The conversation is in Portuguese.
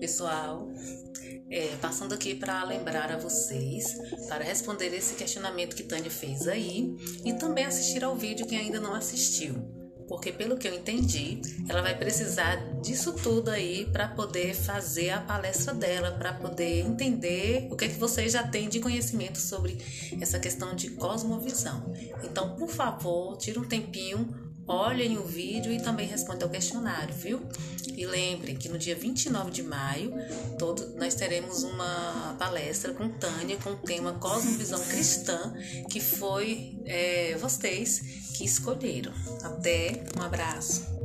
Pessoal, é, passando aqui para lembrar a vocês, para responder esse questionamento que Tânia fez aí e também assistir ao vídeo quem ainda não assistiu porque pelo que eu entendi, ela vai precisar disso tudo aí para poder fazer a palestra dela, para poder entender o que é que vocês já têm de conhecimento sobre essa questão de cosmovisão. Então, por favor, tira um tempinho olhem o vídeo e também respondam ao questionário, viu? E lembrem que no dia 29 de maio todo, nós teremos uma palestra com Tânia com o tema Cosmovisão Cristã, que foi é, vocês que escolheram. Até, um abraço.